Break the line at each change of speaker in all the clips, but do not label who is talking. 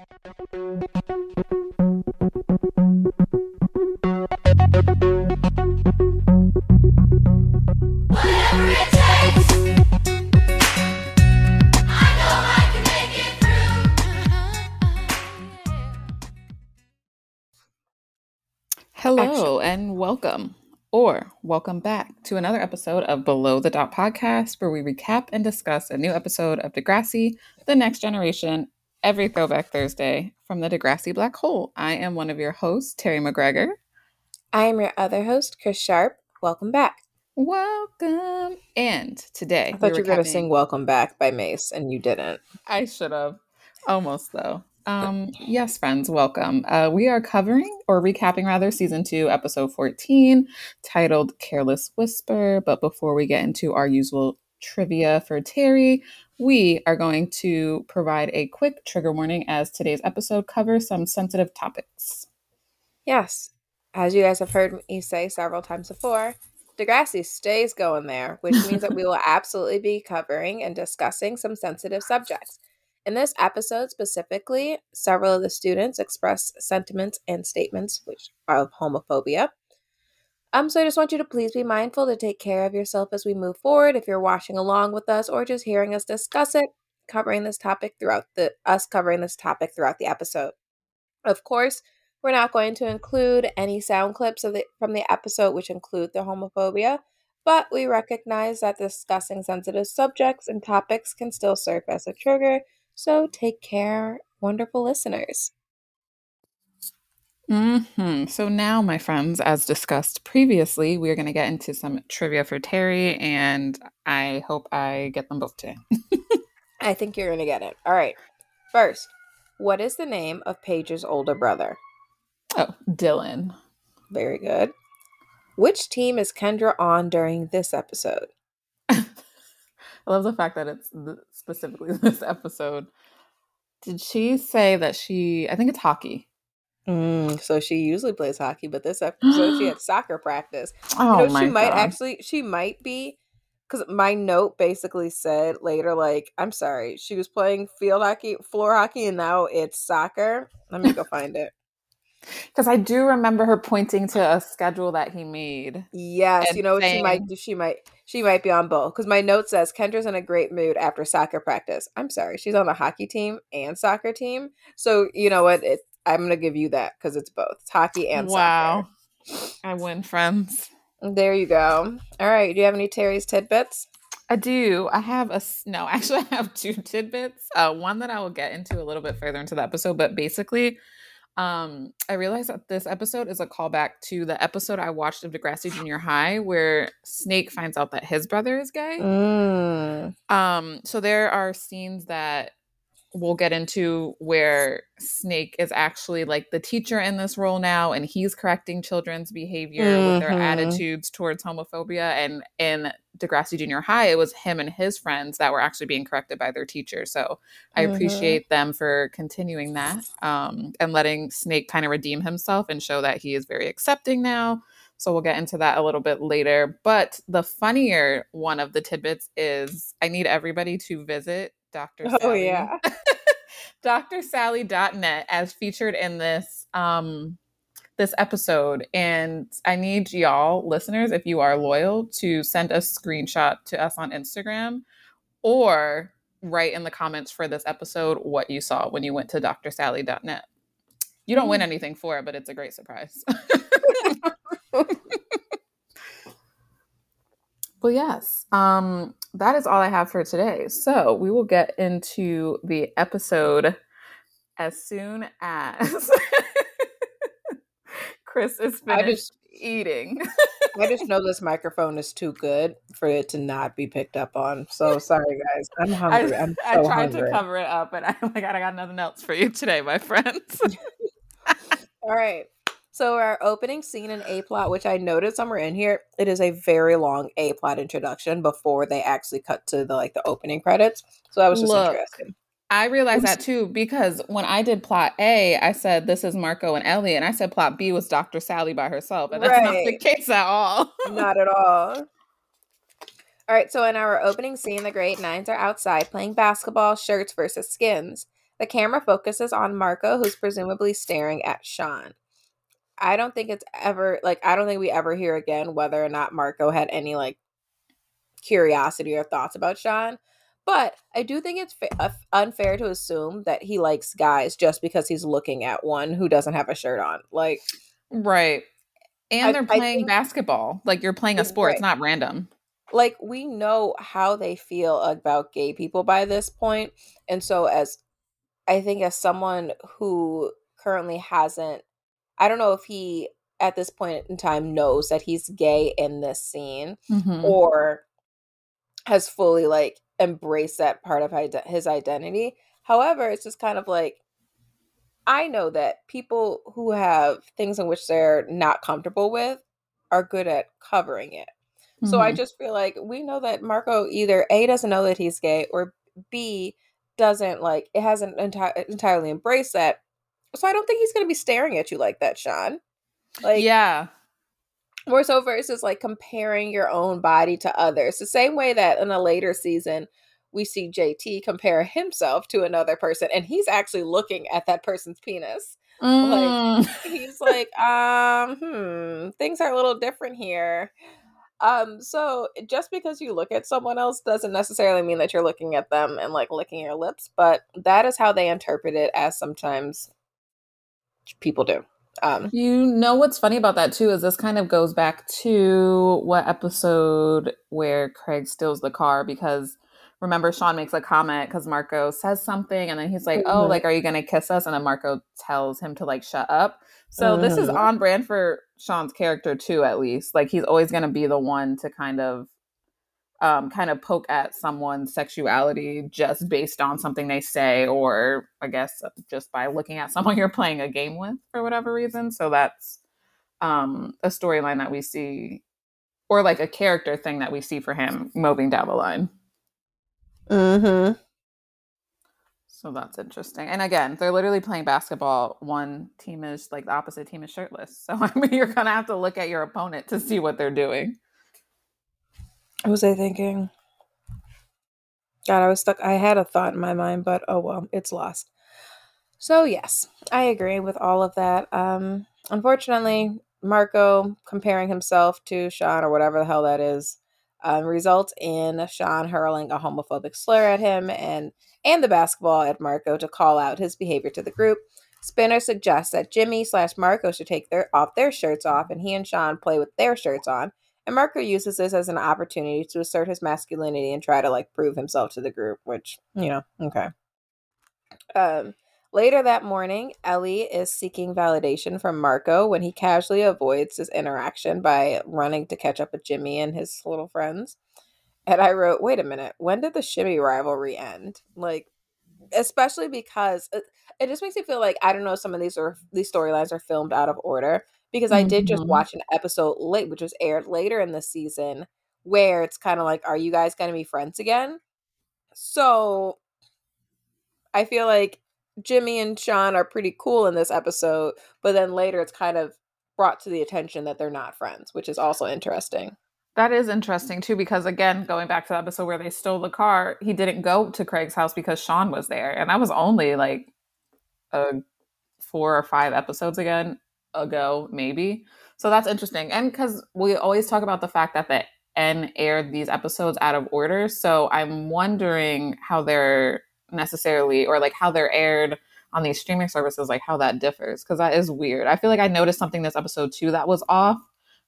Hello oh, and welcome, or welcome back to another episode of Below the Dot podcast, where we recap and discuss a new episode of Degrassi, The Next Generation, every Throwback Thursday from the Degrassi Black Hole. I am one of your hosts, Terri McGregor.
I am your other host, Chris Sharp. Welcome back.
Welcome. And today,
I thought
we
you were going to sing Welcome Back by Mase, and you didn't.
I should have. Almost though. Um, yes, friends, welcome. Uh, we are covering or recapping rather season two, episode 14, titled Careless Whisper. But before we get into our usual trivia for Terri, we are going to provide a quick trigger warning as today's episode covers some sensitive topics.
Yes, as you guys have heard me say several times before, Degrassi stays going there, which means that we will absolutely be covering and discussing some sensitive subjects. In this episode specifically, several of the students express sentiments and statements which are of homophobia. Um, so I just want you to please be mindful to take care of yourself as we move forward. If you're watching along with us or just hearing us discuss it, covering this topic throughout the us covering this topic throughout the episode. Of course, we're not going to include any sound clips of the from the episode which include the homophobia, but we recognize that discussing sensitive subjects and topics can still serve as a trigger. So take care, wonderful listeners.
Hmm So now, my friends, as discussed previously, we are going to get into some trivia for Terri, and I hope I get them both today.
I think you're going to get it. All right. First, what is the name of Paige's older brother?
Oh, Dylan.
Very good. Which team is Kendra on during this episode?
I love the fact that it's th- specifically this episode. Did she say that she? I think it's hockey.
Mm, so she usually plays hockey, but this episode she had soccer practice.
Oh
you know, she might
God.
actually, she might be, because my note basically said later, like, I'm sorry, she was playing field hockey, floor hockey, and now it's soccer. Let me go find it.
Because I do remember her pointing to a schedule that he made.
Yes, you know what she might? She might, she might be on both. Because my note says Kendra's in a great mood after soccer practice. I'm sorry, she's on the hockey team and soccer team. So you know what? It, I'm gonna give you that because it's both it's hockey and
wow, I win, friends.
There you go. All right. Do you have any Terri's tidbits?
I do. I have a no. Actually, I have two tidbits. Uh, one that I will get into a little bit further into the episode, but basically, um, I realized that this episode is a callback to the episode I watched of Degrassi Junior High, where Snake finds out that his brother is gay.
Mm.
Um, so there are scenes that we'll get into where Snake is actually like the teacher in this role now, and he's correcting children's behavior with their
Mhm.
attitudes towards homophobia. And in Degrassi Junior High, it was him and his friends that were actually being corrected by their teacher. So I
Mhm.
appreciate them for continuing that um, and letting Snake kind of redeem himself and show that he is very accepting now. So we'll get into that a little bit later. But the funnier one of the tidbits is I need everybody to visit Dr.
Oh,
Sally.
yeah.
drsally.net as featured in this um this episode and I need y'all listeners if you are loyal to send a screenshot to us on Instagram or write in the comments for this episode what you saw when you went to drsally.net. You don't win anything for it, but it's a great surprise. well, yes, um, that is all I have for today. So we will get into the episode as soon as Chris is
I
finished
just-
eating.
I just know this microphone is too good for it to not be picked up on. So sorry, guys. I'm hungry.
I,
I'm
I tried
hungry.
to cover it up, but my god, I got nothing else for you today, my friends.
All right. So our opening scene in A plot, which I noted somewhere in here, it is a very long A plot introduction before they actually cut to the like the opening credits. So that was just
Look,
interesting.
I realized that too because when I did plot A, I said this is Marco and Ellie, and I said plot B was Dr. Sally by herself, and that's not the case at all.
Not at all. All right, so in our opening scene, the grade nines are outside playing basketball, shirts versus skins. The camera focuses on Marco, who's presumably staring at Sean. I don't think it's ever like I don't think we ever hear again whether or not Marco had any like curiosity or thoughts about Sean. But I do think it's fa- uh, unfair to assume that he likes guys just because he's looking at one who doesn't have a shirt on. Like,
right. And I, they're playing think, basketball. Like you're playing a sport. Right. It's not random.
Like we know how they feel about gay people by this point. And so as I think as someone who currently hasn't I don't know if he at this point in time knows that he's gay in this scene mm-hmm. or has fully like embraced that part of his identity. However, it's just kind of like I know that people who have things in which they're not comfortable with are good at covering it. Mm-hmm. So I mm-hmm. just feel like we know that Marco either A doesn't know that he's gay or B doesn't like it hasn't enti- entirely embraced that so I don't think he's going to be staring at you like that, Sean.
Like, yeah.
More so versus like comparing your own body to others. The same way that in a later season, we see JT compare himself to another person and he's actually looking at that person's penis. Mm. Like he's like, um, hmm, things are a little different here. Um, so just because you look at someone else doesn't necessarily mean that you're looking at them and like licking your lips, but that is how they interpret it as sometimes people do. Um,
you know what's funny about that too is this kind of goes back to what episode where Craig steals the car because remember Sean makes a comment because Marco says something and then he's like, "Oh, mm-hmm. like are you gonna kiss us?" And then Marco tells him to like shut up. So mm-hmm. this is mm-hmm. on brand for Sean's character too, at least. Like he's always gonna be the one to kind of um, kind of poke at someone's sexuality just based on something they say, or I guess just by looking at someone you're playing a game with for whatever reason. So that's um, a storyline that we see, or like a character thing that we see for him moving down the line.
Hmm.
So that's interesting. And again, they're literally playing basketball. One team is like the opposite team is shirtless. So I mean, you're gonna have to look at your opponent to see what they're doing.
What was I thinking? God, I was stuck. I had a thought in my mind, but oh well, it's lost. So yes, I agree with all of that. Um, unfortunately, Marco comparing himself to Sean or whatever the hell that is, um, results in Sean hurling a homophobic slur at him and and the basketball at Marco to call out his behavior to the group. Spinner suggests that Jimmy slash Marco should take their off their shirts off and he and Sean play with their shirts on. And Marco uses this as an opportunity to assert his masculinity and try to like prove himself to the group, which, you know, okay. Um, later that morning, Ellie is seeking validation from Marco when he casually avoids his interaction by running to catch up with Jimmy and his little friends. And I wrote, wait a minute, when did the shimmy rivalry end? Like, especially because it, it just makes me feel like I don't know some of these are these storylines are filmed out of order because I did just mm-hmm. watch an episode late, which was aired later in the season, where it's kind of like, are you guys going to be friends again? So I feel like Jimmy and Sean are pretty cool in this episode, but then later it's kind of brought to the attention that they're not friends, which is also interesting.
That is interesting too, because again, going back to the episode where they stole the car, he didn't go to Craig's house because Sean was there. And that was only like four or five episodes again ago, maybe. So that's interesting. And because we always talk about the fact that the N aired these episodes out of order. So I'm wondering how they're necessarily, or like how they're aired on these streaming services, like how that differs. Because that is weird. I feel like I noticed something this episode too that was off,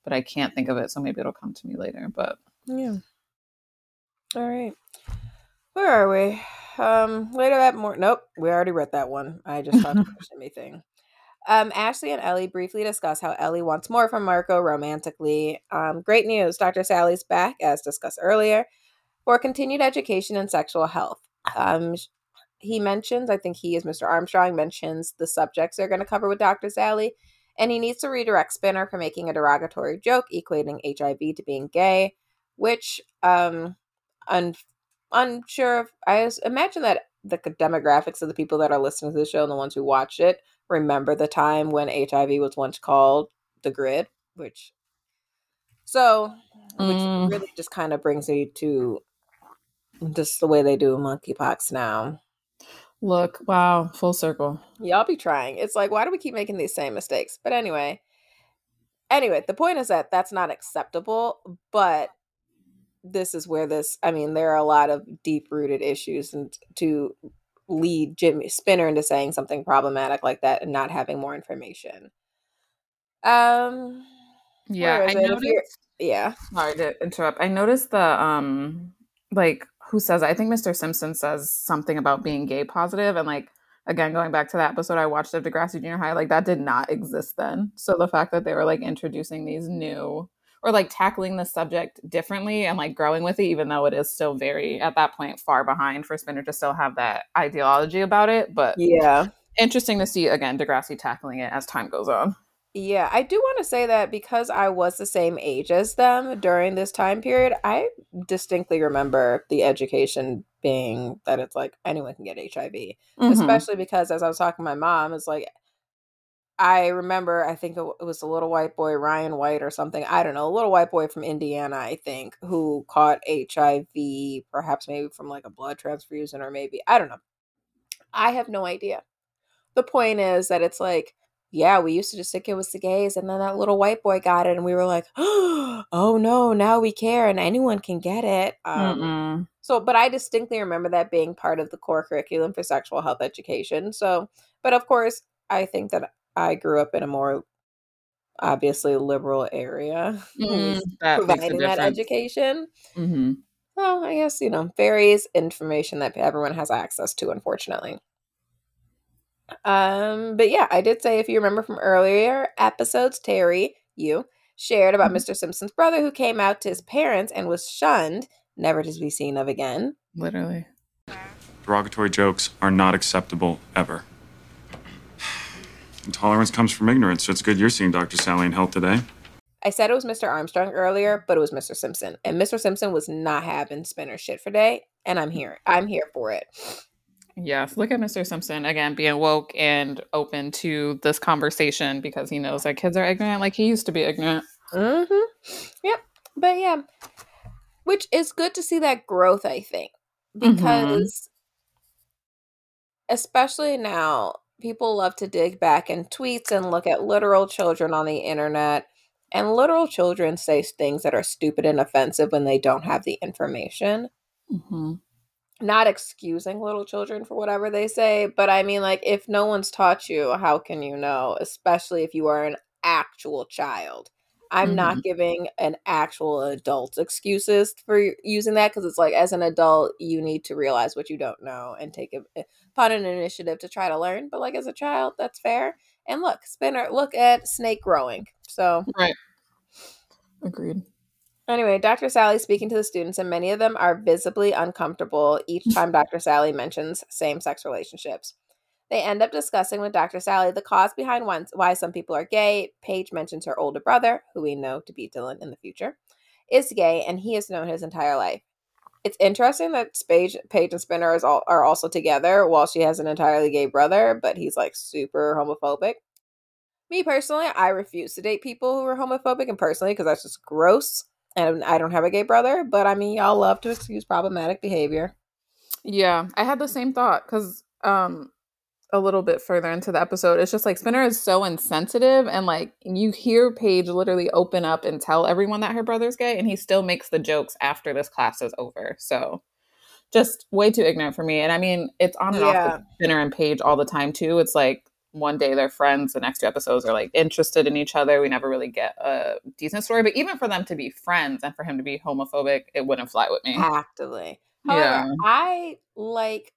but I can't think of it. So maybe it'll come to me later. But
yeah. All right. Where are we? Um, later that morning. Nope, we already read that one. I just thought the Jimmy thing. Um, Ashley and Ellie briefly discuss how Ellie wants more from Marco romantically. Um, great news Dr. Sally's back, as discussed earlier, for continued education in sexual health. Um, he mentions, I think he is Mr. Armstrong, mentions the subjects they're going to cover with Dr. Sally, and he needs to redirect Spinner for making a derogatory joke equating HIV to being gay, which, um, un- unsure of, I imagine that the demographics of the people that are listening to the show and the ones who watch it remember the time when HIV was once called the GRID, which so which mm. really just kind of brings me to just the way they do monkeypox now.
Look, wow, full circle.
Y'all be trying. It's like, why do we keep making these same mistakes? But anyway, anyway, the point is that that's not acceptable, but this is where this, I mean, there are a lot of deep rooted issues and to lead Jimmy Spinner into saying something problematic like that and not having more information. Um,
Yeah, I
is it? If you're-
noticed.
yeah.
Sorry to interrupt. I noticed the um like who says? I think Mr. Simpson says something about being gay positive and like again going back to that episode I watched of Degrassi Junior High, like that did not exist then. So the fact that they were like introducing these new or like tackling the subject differently and like growing with it, even though it is still very at that point far behind for Spinner to still have that ideology about it. But
Yeah.
interesting to see again Degrassi tackling it as time goes on.
Yeah, I do want to say that because I was the same age as them during this time period, I distinctly remember the education being that it's like anyone can get HIV.
Mhm.
Especially because as I was talking to my mom, it's like I remember I think it was a little white boy, Ryan White or something. I don't know, a little white boy from Indiana, I think, who caught HIV, perhaps maybe from like a blood transfusion or maybe I don't know. I have no idea. The point is that it's like, yeah, we used to just think it was the gays, and then that little white boy got it, and we were like, oh no, now we care, and anyone can get it. Um, so, but I distinctly remember that being part of the core curriculum for sexual health education. So, but of course, I think that I grew up in a more obviously liberal area
Mm, that
providing that education.
Mhm.
Well, I guess, you know, varies information that everyone has access to, unfortunately. Um, but yeah, I did say if you remember from earlier episodes, Terri, you shared about. Mr. Simpson's brother who came out to his parents and was shunned, never to be seen of again.
Literally.
Derogatory jokes are not acceptable ever. Intolerance comes from ignorance, so it's good you're seeing Dr. Sally in health today.
I said it was Mr. Armstrong earlier, but it was Mr. Simpson. And Mr. Simpson was not having Spinner shit for day, and I'm here. I'm here for it.
Yes, look at Mr. Simpson again being woke and open to this conversation because he knows that kids are ignorant like he used to be ignorant.
Mm-hmm. Yep. But yeah. Which is good to see that growth, I think.
Mhm.
Because especially now, people love to dig back in tweets and look at literal children on the internet. And literal children say things that are stupid and offensive when they don't have the information.
Mhm.
Not excusing little children for whatever they say, but I mean, like, if no one's taught you, how can you know? Especially if you are an actual child. I'm not mm-hmm. giving an actual adult excuses for using that because it's like, as an adult, you need to realize what you don't know and take a, eh, upon an initiative to try to learn. But like as a child, that's fair. And look, Spinner, look at Snake growing. So
Right. Agreed.
Anyway, Dr. Sally speaking to the students, and many of them are visibly uncomfortable each time Dr. Sally mentions same sex relationships. They end up discussing with Dr. Sally the cause behind why some people are gay. Paige mentions her older brother, who we know to be Dylan in the future, is gay, and he has known his entire life. It's interesting that Paige, Paige and Spinner is all, are also together while she has an entirely gay brother, but he's like super homophobic. Me personally, I refuse to date people who are homophobic, and personally, because that's just gross and I don't have a gay brother, but I mean, y'all love to excuse problematic behavior.
Yeah, I had the same thought because um a little bit further into the episode, it's just like Spinner is so insensitive and like you hear Paige literally open up and tell everyone that her brother's gay and he still makes the jokes after this class is over. So just way too ignorant for me. And I mean, it's on and off with Spinner and Paige all the time too. It's like one day they're friends, the next two episodes are like interested in each other. We never really get a decent story. But even for them to be friends and for him to be homophobic, it wouldn't fly with me.
Actively. However,
Yeah.
I like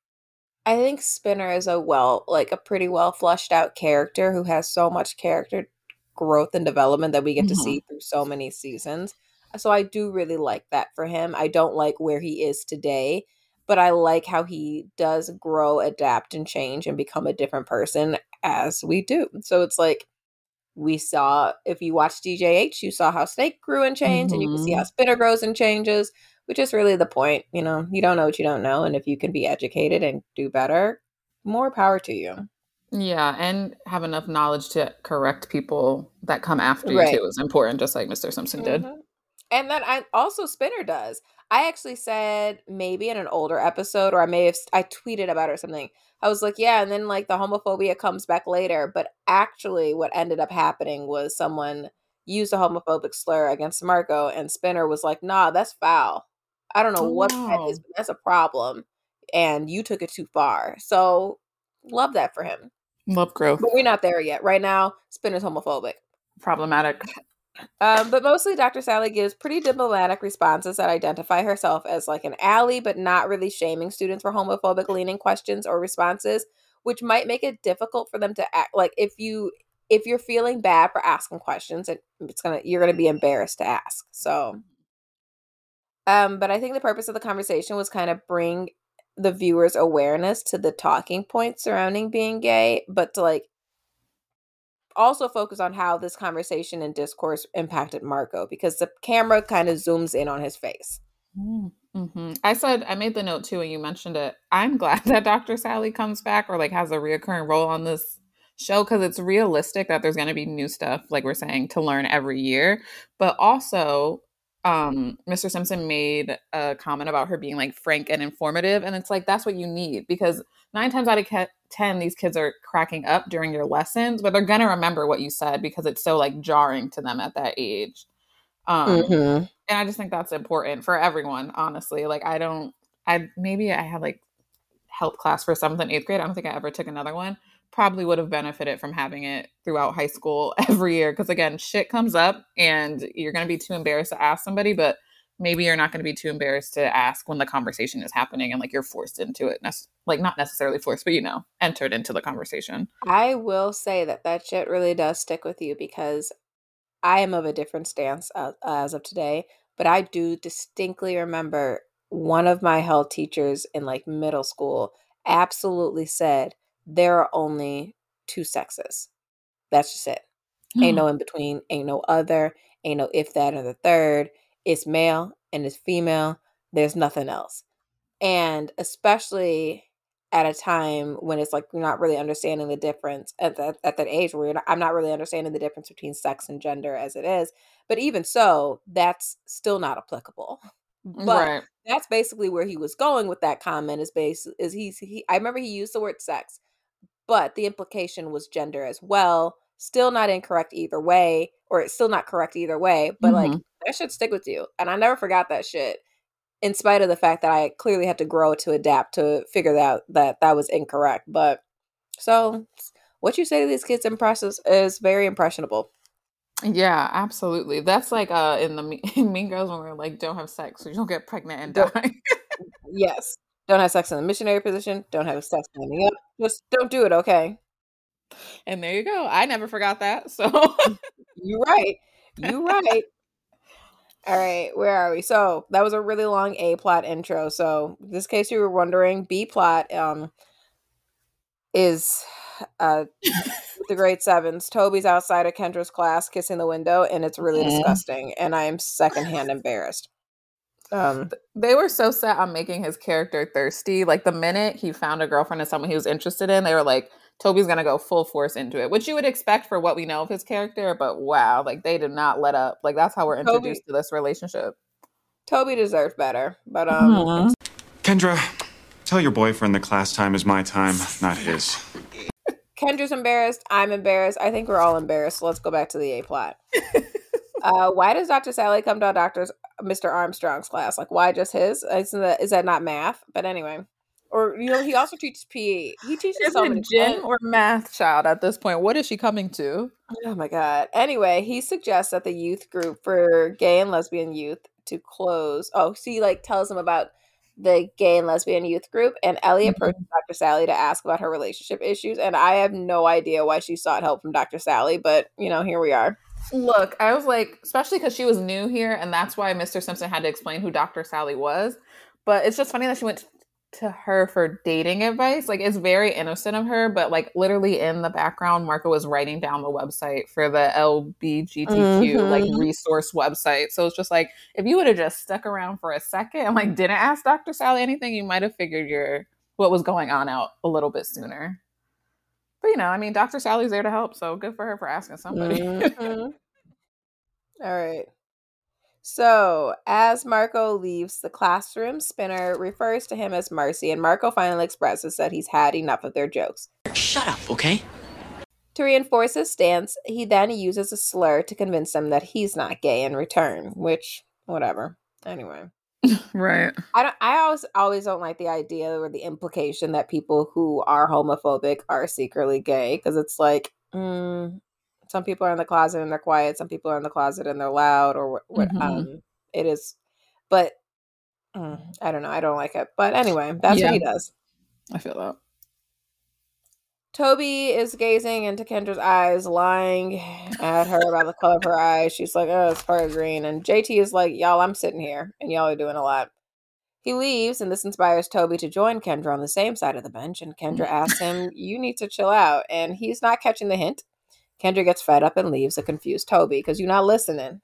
I think Spinner is a well like a pretty well flushed out character who has so much character growth and development that we get to
Mhm.
see through so many seasons. So I do really like that for him. I don't like where he is today, but I like how he does grow, adapt and change and become a different person as we do. So it's like we saw if you watch DJH, you saw how Snake grew and changed, and you can see
Mhm.
how Spinner grows and changes, which is really the point. You know, you don't know what you don't know, and if you can be educated and do better, more power to you.
Yeah, and have enough knowledge to correct people that come after you
Right.
too is important, just like Mr. Simpson did.
Mhm. And then I also Spinner does. I actually said maybe in an older episode, or I may have I tweeted about it or something. I was like, yeah, and then like the homophobia comes back later. But actually, what ended up happening was someone used a homophobic slur against Marco, and Spinner was like, nah, that's foul. I don't know
Oh,
what that is,
oh.
but that's a problem. And you took it too far. So love that for him.
Love growth.
But we're not there yet. Right now, Spinner's homophobic.
Problematic.
Um, but mostly Dr. Sally gives pretty diplomatic responses that identify herself as like an ally, but not really shaming students for homophobic leaning questions or responses, which might make it difficult for them to act like if you if you're feeling bad for asking questions, it, it's gonna you're gonna be embarrassed to ask. So um, but I think the purpose of the conversation was kind of bring the viewers awareness to the talking points surrounding being gay, but to like also focus on how this conversation and discourse impacted Marco because the camera kind of zooms in on his face.
Mm-hmm. I said I made the note too, and you mentioned it. I'm glad that Dr. Sally comes back or like has a reoccurring role on this show because it's realistic that there's going to be new stuff, like we're saying, to learn every year. But also, um, Mr. Simpson made a comment about her being like frank and informative, and it's like that's what you need because nine times out of ca- ten, these kids are cracking up during your lessons, but they're gonna remember what you said because it's so like jarring to them at that age. Um,
Mm-hmm.
and I just think that's important for everyone, honestly. Like I don't I maybe I had like help class for seventh and eighth grade. I don't think I ever took another one. Probably would have benefited from having it throughout high school every year. Cause again, shit comes up and you're gonna be too embarrassed to ask somebody, but maybe you're not gonna be too embarrassed to ask when the conversation is happening and like you're forced into it. Like not necessarily forced, but you know, entered into the conversation.
I will say that that shit really does stick with you because I am of a different stance uh, as of today, but I do distinctly remember one of my health teachers in like middle school absolutely said there are only two sexes. That's just it. Ain't no in between, ain't no other, ain't no if that or the third. It's male and it's female. There's nothing else. And especially at a time when it's like you're not really understanding the difference at that at that age where you're not, I'm not really understanding the difference between sex and gender as it is. But even so, that's still not applicable. But
right.
that's basically where he was going with that comment is base is he's he I remember he used the word sex, but the implication was gender as well. Still not incorrect either way, or it's still not correct either way, but like
Mhm.
That should stick with you. And I never forgot that shit. In spite of the fact that I clearly had to grow to adapt to figure out that that was incorrect. But so what you say to these kids impresses is very impressionable.
Yeah, absolutely. That's like uh in the in Mean Girls when we're like, don't have sex so you don't get pregnant and
Don't-
die.
Yes. Don't have sex in the missionary position. Don't have sex standing up. Just don't do it, okay?
and there you go. I never forgot that. So
you're right. You're right. All right, where are we? So that was a really long A plot intro. So in this case you were wondering, B plot um is uh the grade sevens. Toby's outside of Kendra's class kissing the window, and it's really
Mhm.
disgusting. And I'm secondhand embarrassed. Um
they were so set on making his character thirsty. Like the minute he found a girlfriend and someone he was interested in, they were like, Toby's gonna go full force into it, which you would expect for what we know of his character, but wow, like they did not let up. Like that's how we're
Toby-
introduced to this relationship.
Toby deserved better. But um
Kendra, tell your boyfriend the class time is my time, not his.
Kendra's embarrassed. I'm embarrassed. I think we're all embarrassed. So let's go back to the A plot. uh, why does Dr. Sally come to Dr. Mr. Armstrong's class? Like, why just his? Isn't that, is that not math? But anyway. Or, you know, he also teaches PE. He teaches
Is
so many
gym or math child at this point? What is she coming to?
Oh my God. Anyway, he suggests that the youth group for gay and lesbian youth to close. Oh, so he like tells them about the gay and lesbian youth group, and Ellie approaches mm-hmm. Dr. Sally to ask about her relationship issues. And I have no idea why she sought help from Dr. Sally, but you know, here we are.
Look, I was like, especially because she was new here, and that's why Mr. Simpson had to explain who Dr. Sally was. But it's just funny that she went to her for dating advice. Like, it's very innocent of her, but like, literally in the background, Marco was writing down the website for the LBGTQ like
Mhm.
resource website. So it's just like, if you would have just stuck around for a second and like didn't ask Dr. Sally anything, you might have figured your what was going on out a little bit sooner. But you know, I mean, Dr. Sally's there to help, so good for her for asking somebody.
Mhm. All right. So, as Marco leaves the classroom, Spinner refers to him as Marcy, and Marco finally expresses that he's had enough of their jokes.
Shut up, okay?
To reinforce his stance, he then uses a slur to convince them that he's not gay in return, which, whatever. Anyway.
right.
I don't I always always don't like the idea or the implication that people who are homophobic are secretly gay because it's like mm, some people are in the closet and they're quiet, some people are in the closet and they're loud or what
Mhm.
um it is but mm, I don't know, I don't like it. But anyway, that's
Yeah.
what he does.
I feel that.
Toby is gazing into Kendra's eyes, lying at her about the color of her eyes. She's like, oh, it's part of green. And JT is like, y'all, I'm sitting here, and y'all are doing a lot. He leaves, and this inspires Toby to join Kendra on the same side of the bench. And Kendra asks him, You need to chill out. And he's not catching the hint. Kendra gets fed up and leaves a confused Toby because you're not listening.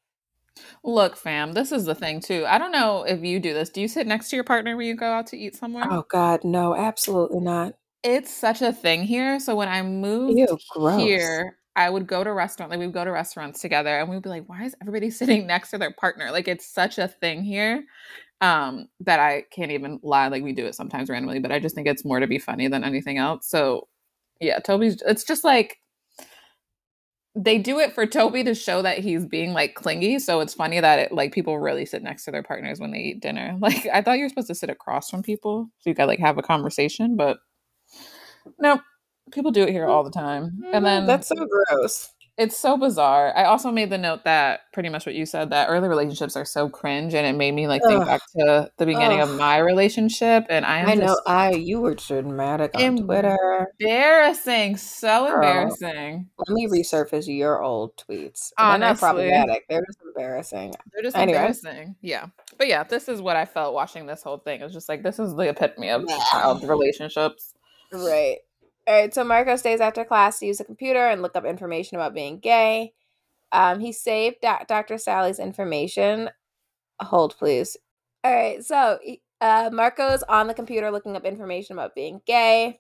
Look, fam, this is the thing too. I don't know if you do this. Do you sit next to your partner when you go out to eat somewhere?
Oh, God, no, absolutely not.
It's such a thing here. So when I moved
Ew,
here, I would go to restaurant, like we would go to restaurants together, and we'd be like, "Why is everybody sitting next to their partner?" Like it's such a thing here um, that I can't even lie. Like we do it sometimes randomly, but I just think it's more to be funny than anything else. So yeah, Toby's. It's just like they do it for Toby to show that he's being like clingy. So it's funny that it like people really sit next to their partners when they eat dinner. Like I thought you were supposed to sit across from people so you could like have a conversation, but no, people do it here all the time. And then
Mm, that's so gross.
It's so bizarre. I also made the note that pretty much what you said that early relationships are so cringe, and it made me like think
Ugh.
back to the beginning of my relationship, and I am
I know. I you were dramatic on Twitter.
embarrassing, so
Girl.
embarrassing.
Let me resurface your old tweets. They're not problematic. They're just embarrassing.
They're just
Anyway.
embarrassing. Yeah, but yeah, this is what I felt watching this whole thing. It was just like this is the epitome of child relationships.
Right. All right. So Marco stays after class to use the computer and look up information about being gay. Um, he saved Dr. Sally's information. Hold, please. All right. So uh, Marco's on the computer looking up information about being gay.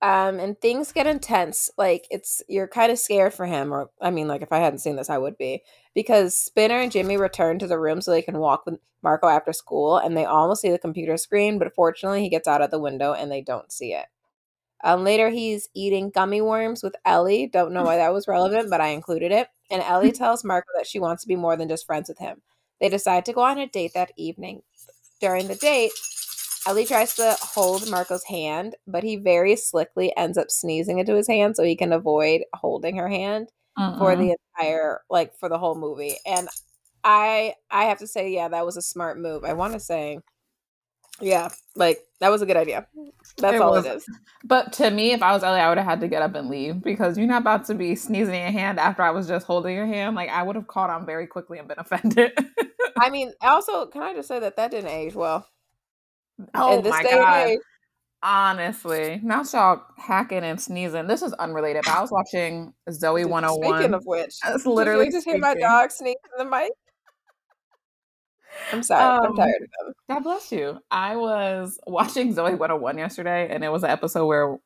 Um, and things get intense. Like it's you're kind of scared for him, or I mean, like if I hadn't seen this, I would be because Spinner and Jimmy return to the room so they can walk with Marco after school, and they almost see the computer screen, but fortunately, he gets out of the window and they don't see it. Um, later, he's eating gummy worms with Ellie. Don't know why that was relevant, but I included it. And Ellie tells Marco that she wants to be more than just friends with him. They decide to go on a date that evening. During the date, Ellie tries to hold Marco's hand, but he very slickly ends up sneezing into his hand so he can avoid holding her hand for
Mm-mm.
the entire like for the whole movie. And I I have to say, yeah, that was a smart move. I want to say, yeah, like that was a good idea. That's
It
all
was.
it is.
But to me, if I was Ellie, I would have had to get up and leave because you're not about to be sneezing in your hand after I was just holding your hand. Like I would have caught on very quickly and been offended.
I mean, also, can I just say that that didn't age well
oh
in this
my
day
god!
age?
Honestly, now y'all hacking and sneezing. This is unrelated, but I was watching Zoey 101.
Speaking
101.
of which,
That's
did
literally
just hear my dog sneeze in the mic? I'm sorry. I'm
Um,
tired of them.
God bless you. I was watching Zoey 101 yesterday, and it was an episode where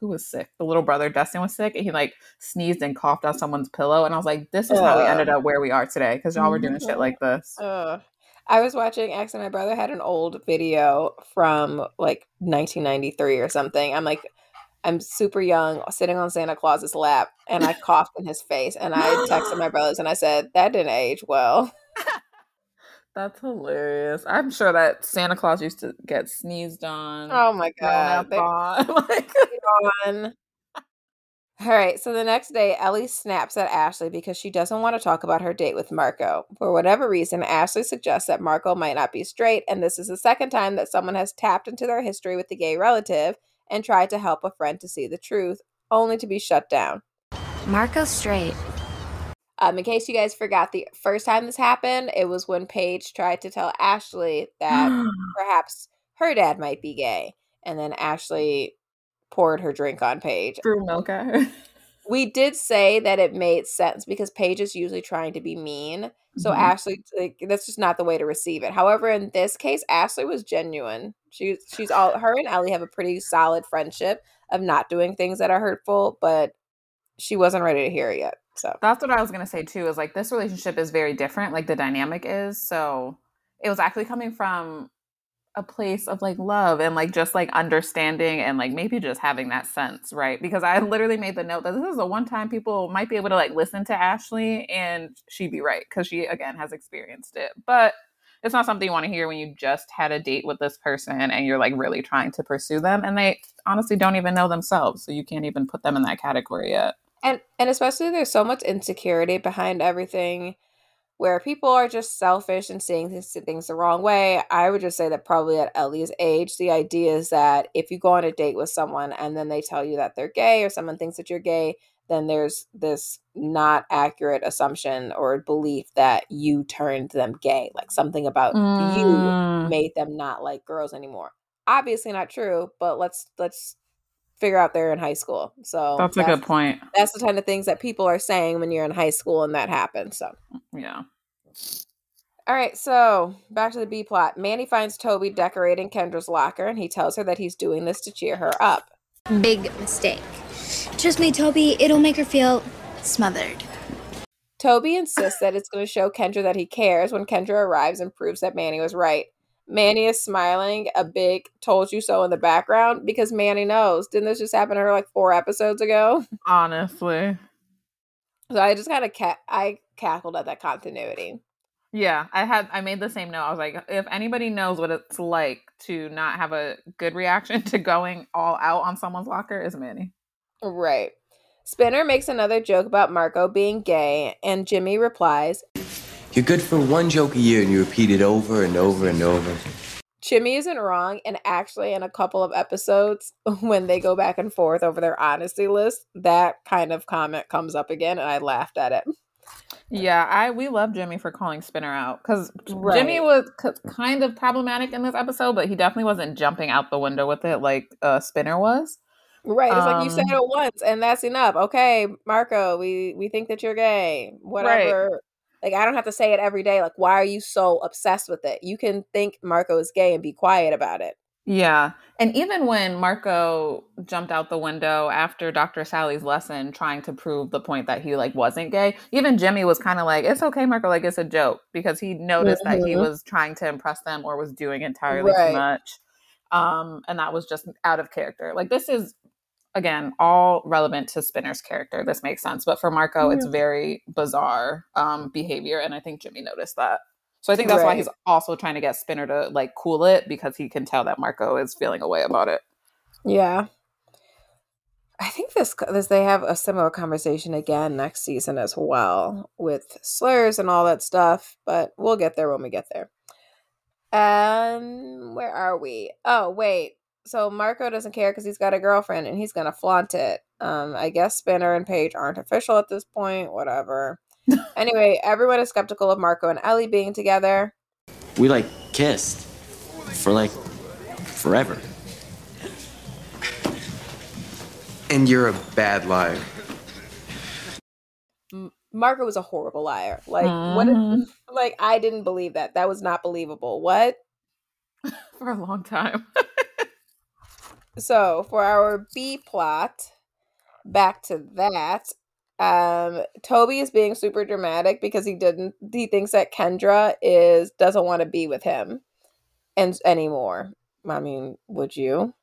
who was sick? The little brother, Dustin, was sick, and he like sneezed and coughed on someone's pillow. And I was like, this is how we ended up where we are today because y'all were doing shit like this.
Ugh. I was watching X and my brother had an old video from like 1993 or something. I'm like, I'm super young, sitting on Santa Claus's lap, and I coughed in his face. And I texted my brothers and I said, That didn't age well.
That's hilarious. I'm sure that Santa Claus used to get sneezed on.
Oh my God.
up
They-
like,
on. All right, so the next day, Ellie snaps at Ashley because she doesn't want to talk about her date with Marco. For whatever reason, Ashley suggests that Marco might not be straight, and this is the second time that someone has tapped into their history with the gay relative and tried to help a friend to see the truth, only to be shut down.
Marco's straight.
Um, in case you guys forgot, the first time this happened, it was when Paige tried to tell Ashley that perhaps her dad might be gay, and then Ashley poured her drink on Paige.
threw milk at her.
we did say that it made sense because Paige is usually trying to be mean. So
Mhm.
Ashley, like, that's just not the way to receive it. However, in this case, Ashley was genuine. She, she's all her and Ellie have a pretty solid friendship of not doing things that are hurtful, but she wasn't ready to hear it yet. So
That's what I was gonna say too. Is like this relationship is very different. Like the dynamic is so. It was actually coming from a place of like love and like just like understanding and like maybe just having that sense, right? Because I literally made the note that this is a one time people might be able to like listen to Ashley and she'd be right because she again has experienced it. But it's not something you want to hear when you just had a date with this person and you're like really trying to pursue them and they honestly don't even know themselves. So you can't even put them in that category yet.
And and especially there's so much insecurity behind everything where people are just selfish and seeing things, things the wrong way. I would just say that probably at ellie's age the idea is that if you go on a date with someone and then they tell you that they're gay or someone thinks that you're gay then there's this not accurate assumption or belief that you turned them gay. Like something about you
Mm.
made them not like girls anymore. Obviously not true but let's let's figure out they're in high school so
That's a good point.
that's the kind of things that people are saying when you're in high school and that happens. So,
Yeah.
all right, so back to the B plot. Manny finds Toby decorating Kendra's locker and he tells her that he's doing this to cheer her up.
Big mistake. Trust me, Toby, it'll make her feel smothered.
Toby insists that it's going to show Kendra that he cares when Kendra arrives and proves that Manny was right. Manny is smiling a big told you so in the background because Manny knows. Didn't this just happen to her like four episodes ago?
Honestly.
So I just kind of ca- I cackled at that continuity.
Yeah, I had I made the same note. I was like, if anybody knows what it's like to not have a good reaction to going all out on someone's locker, is Manny.
Right. Spinner makes another joke about Marco being gay, and Jimmy replies,
You're good for one joke a year and you repeat it over and over and over.
Jimmy isn't wrong, and actually, in a couple of episodes, when they go back and forth over their honesty list, that kind of comment comes up again, and I laughed at it.
Yeah, I we love Jimmy for calling Spinner out because
Right.
Jimmy was k- kind of problematic in this episode, but he definitely wasn't jumping out the window with it like uh, Spinner was.
Right. It's like you said
Um,
it once, and that's enough. Okay, Marco, we we think that you're gay. Whatever. Like I don't have to say it every day. Like, why are you so obsessed with it? You can think Marco is gay and be quiet about it.
Yeah. And even when Marco jumped out the window after Dr. Sally's lesson trying to prove the point that he like wasn't gay, even Jimmy was kind of like, "It's okay, Marco, like it's a joke" because he noticed that he
Mhm.
was trying to impress them or was doing entirely
Right.
too much. Um and that was just out of character. Like this is again all relevant to Spinner's character. This makes sense, but for Marco it's very bizarre um behavior and I think Jimmy noticed that. So I think that's why he's also trying to get Spinner to like cool it because he can tell that Marco is feeling a way about it.
Yeah. I think this this they have a similar conversation again next season as well with slurs and all that stuff, but we'll get there when we get there. Um, where are we? Oh, wait. So Marco doesn't care because he's got a girlfriend and he's gonna flaunt it. Um, I guess Spinner and Paige aren't official at this point. Whatever. anyway, everyone is skeptical of Marco and Ellie being together.
We like kissed for like forever.
And you're a bad liar.
M- Marco was a horrible liar. Like what? If,
Mhm.
like I didn't believe that. That was not believable. What?
For a long time.
So for our B plot, back to that. Um, Toby is being super dramatic because he didn't. He thinks that Kendra is doesn't want to be with him, and anymore. I mean, would you?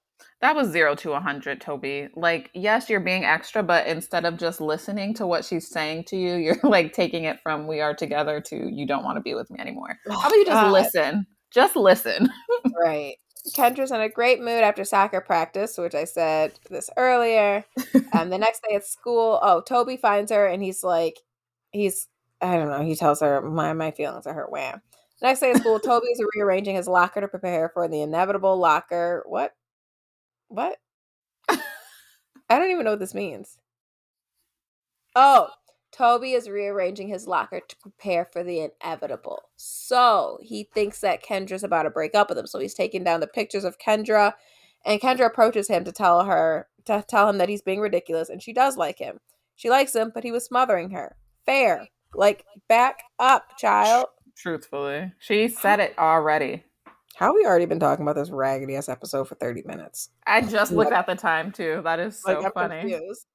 That was zero to a hundred, Toby. Like, yes, you're being extra, but instead of just listening to what she's saying to you, you're like taking it from "we are together" to "you don't want to be with me anymore." How about you just
God.
listen? Just listen.
Right. Kendra's in a great mood after soccer practice, which I said this earlier. um, the next day at school, oh, Toby finds her and he's like, he's, I don't know, he tells her, my, my feelings are hurt. Wham. Next day at school, Toby is rearranging his locker to prepare for the inevitable locker. What? What? I don't even know what this means. Oh, Toby is rearranging his locker to prepare for the inevitable. So he thinks that Kendra's about to break up with him. So he's taking down the pictures of Kendra, and Kendra approaches him to tell her to tell him that he's being ridiculous, and she does like him. She likes him, but he was smothering her. Fair. Like, back up, child.
Truthfully, she said it already.
How have we already been talking about this raggedy ass episode for 30 minutes?
I just looked at the time too. That is so
Like,
funny.
confused.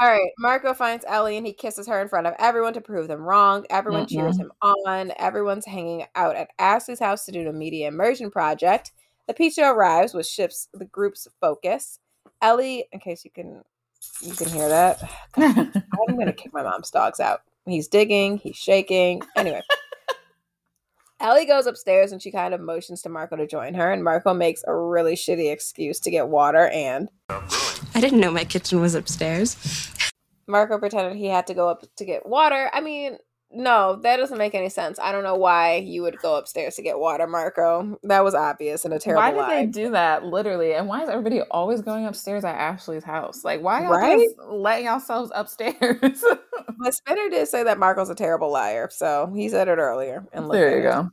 All right, Marco finds Ellie and he kisses her in front of everyone to prove them wrong. Everyone
Mm-mm.
cheers mm-hmm. him on. Everyone's hanging out at Ashley's house to do a media immersion project. The pizza arrives, which shifts the group's focus. Ellie, in case you can you can hear that, I'm gonna kick my mom's dogs out. He's digging, he's shaking. Anyway. Ellie goes upstairs and she kind of motions to Marco to join her, and Marco makes a really shitty excuse to get water and
I didn't know my kitchen was upstairs.
Marco pretended he had to go up to get water. I mean, no, that doesn't make any sense. I don't know why you would go upstairs to get water, Marco. That was obvious and a terrible
why did
lie.
they do that? Literally, and why is everybody always going upstairs at Ashley's house? Like, why are y'all
Right?
just letting yourselves upstairs?
But Spinner did say that Marco's a terrible liar, so he said it earlier. And
there
at
you
it.
go.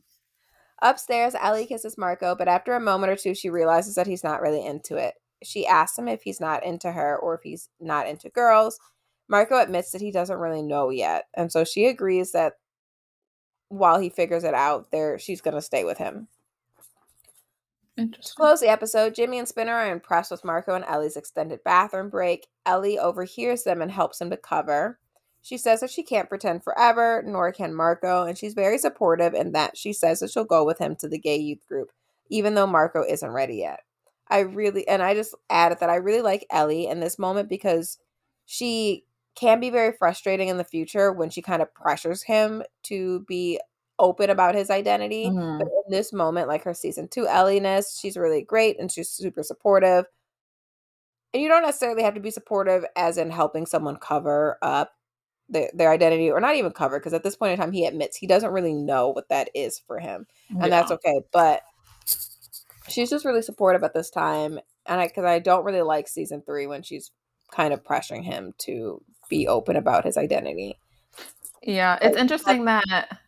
Upstairs, Ellie kisses Marco, but after a moment or two, she realizes that he's not really into it. She asks him if he's not into her or if he's not into girls. Marco admits that he doesn't really know yet, and so she agrees that while he figures it out, there she's gonna stay with him. To
Interesting.
close the episode, Jimmy and Spinner are impressed with Marco and Ellie's extended bathroom break. Ellie overhears them and helps him to cover. She says that she can't pretend forever, nor can Marco, and she's very supportive in that she says that she'll go with him to the gay youth group, even though Marco isn't ready yet. I really, and I just added that I really like Ellie in this moment because she can be very frustrating in the future when she kind of pressures him to be open about his identity.
Mhm.
But in this moment, like her season two Ellie-ness, she's really great and she's super supportive. And you don't necessarily have to be supportive as in helping someone cover up their, their identity or not even cover, because at this point in time, he admits he doesn't really know what that is for him. And that's okay. But she's just really supportive at this time. And I, because I don't really like season three when she's kind of pressuring him to be open about his identity.
Yeah, it's interesting that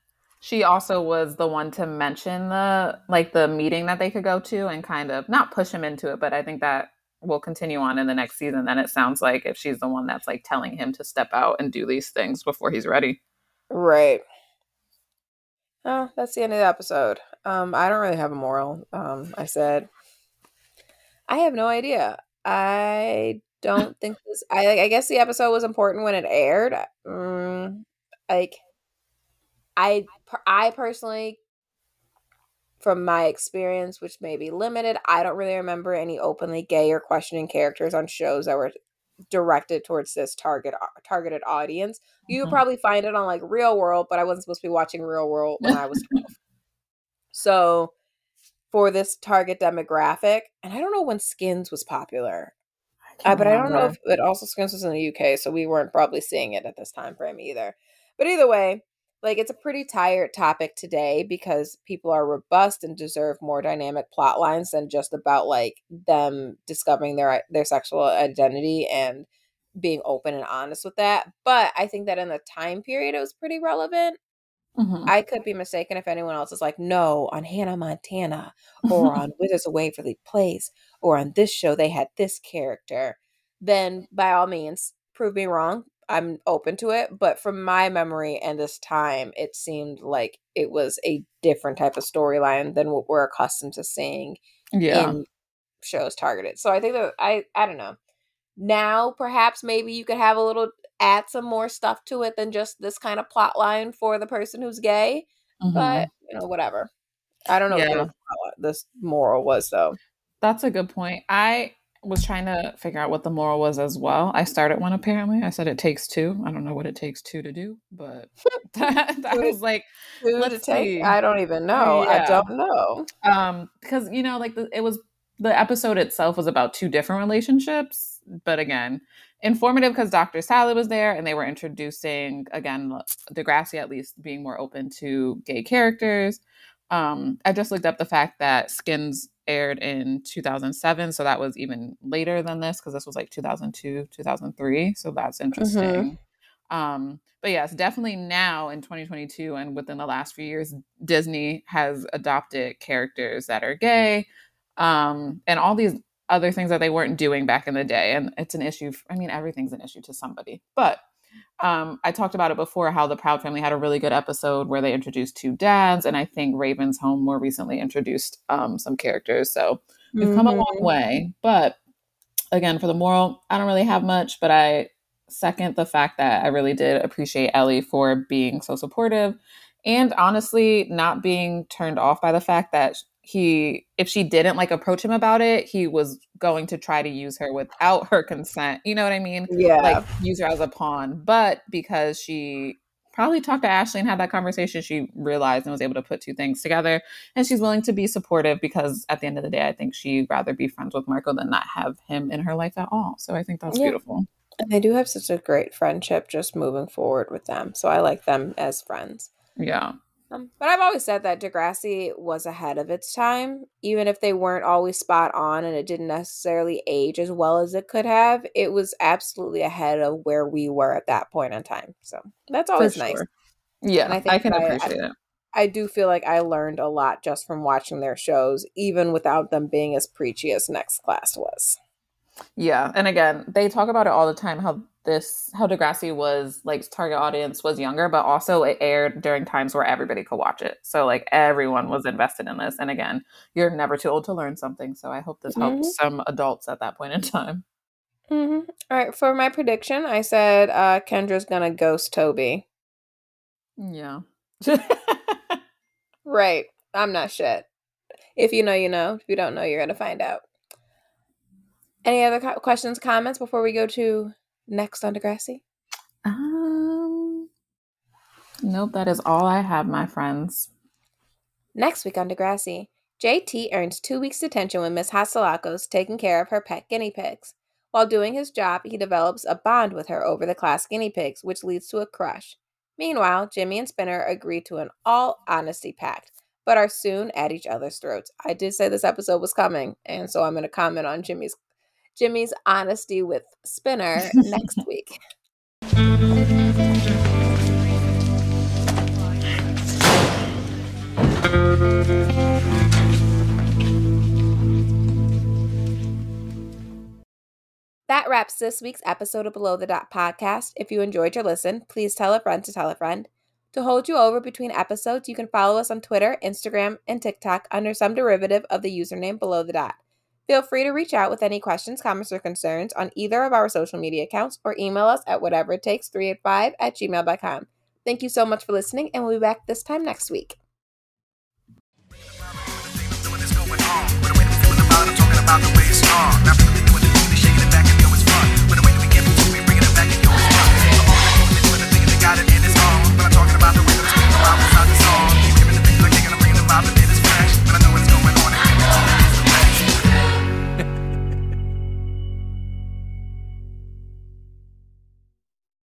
she also was the one to mention the like the meeting that they could go to and kind of not push him into it, but I think that will continue on in the next season. Then it sounds like if she's the one that's like telling him to step out and do these things before he's ready.
Right. Oh, that's the end of the episode. Um, I don't really have a moral. Um, I said, I have no idea. I don't think this. I. I guess the episode was important when it aired. Mm, like, I I personally, from my experience, which may be limited, I don't really remember any openly gay or questioning characters on shows that were directed towards this target targeted audience. You would
Mhm.
probably find it on like Real World, but I wasn't supposed to be watching Real World when I was 12. So for this target demographic, and I don't know when Skins was popular, uh,
can't
but I don't know if it also Skins was in the UK, so we weren't probably seeing it at this time frame either. But either way, like it's a pretty tired topic today because people are robust and deserve more dynamic plot lines than just about like them discovering their their sexual identity and being open and honest with that. But I think that in the time period it was pretty relevant.
Mhm.
I could be mistaken if anyone else is like, no, on Hannah Montana or on Wizards of Waverly Place or on this show they had this character, then by all means, prove me wrong. I'm open to it. But from my memory and this time, it seemed like it was a different type of storyline than what we're accustomed to seeing
yeah.
in shows targeted. So I think that I I don't know. Now perhaps maybe you could have a little add some more stuff to it than just this kind of plot line for the person who's gay.
Mhm.
But you know, whatever. I don't know
Yeah.
what this moral was though.
That's a good point. I was trying to figure out what the moral was as well. I started one apparently. I said it takes two. I don't know what it takes two to do, but that, that was like Let's
take? I don't even know. I don't know.
um because you know like the, it was the episode itself was about two different relationships but again informative because dr sally was there and they were introducing again degrassi at least being more open to gay characters um i just looked up the fact that skins aired in 2007 so that was even later than this because this was like 2002 2003 so that's interesting. Um but yes definitely now in 2022 and within the last few years disney has adopted characters that are gay um and all these other things that they weren't doing back in the day and it's an issue i mean everything's an issue to somebody but um i talked about it before how the proud family had a really good episode where they introduced two dads and i think raven's home more recently introduced um some characters so we've come a long
Mhm.
way but again for the moral i don't really have much but i second, the fact that I really did appreciate Ellie for being so supportive and honestly not being turned off by the fact that he if she didn't like approach him about it he was going to try to use her without her consent you know what i mean
Yeah.
like use her as a pawn but because she probably talked to ashley and had that conversation she realized and was able to put two things together and she's willing to be supportive because at the end of the day i think she'd rather be friends with marco than not have him in her life at all so i think that's
Yeah.
beautiful
And they do have such a great friendship just moving forward with them. So I like them as friends.
yeah
Um, but I've always said that Degrassi was ahead of its time. Even if they weren't always spot on and it didn't necessarily age as well as it could have, it was absolutely ahead of where we were at that point in time. So that's always
For
nice.
yeah
And I
I,
think
can
I- I-
appreciate it
I do feel like I learned a lot just from watching their shows, even without them being as preachy as Next Class was.
Yeah, and again, they talk about it all the time how this how Degrassi was like target audience was younger, but also it aired during times where everybody could watch it. So like everyone was invested in this. And again, you're never too old to learn something. So I hope this helps some adults at that point in time.
Mm-hmm. All right, for my prediction, I said uh, Kendra's gonna ghost Toby.
Yeah.
Right. I'm not shit. If you know, you know. If you don't know, you're gonna find out. Any other co- questions, comments before we go to next on Degrassi?
um Nope, that is all I have, my friends.
Next week on Degrassi, JT earns two weeks detention when Miss Hatzilakos taking care of her pet guinea pigs. While doing his job, he develops a bond with her over the class guinea pigs, which leads to a crush. Meanwhile, Jimmy and Spinner agree to an all honesty pact, but are soon at each other's throats. I did say this episode was coming, and so I'm going to comment on Jimmy's Jimmy's honesty with Spinner next week. That wraps this week's episode of Below the Dot podcast. If you enjoyed your listen, please tell a friend to tell a friend. To hold you over between episodes, you can follow us on Twitter, Instagram, and TikTok under some derivative of the username Below the Dot. Feel free to reach out with any questions, comments, or concerns on either of our social media accounts or email us at whateverittakes385 at gmail.com. Thank you so much for listening, and we'll be back this time next week. Now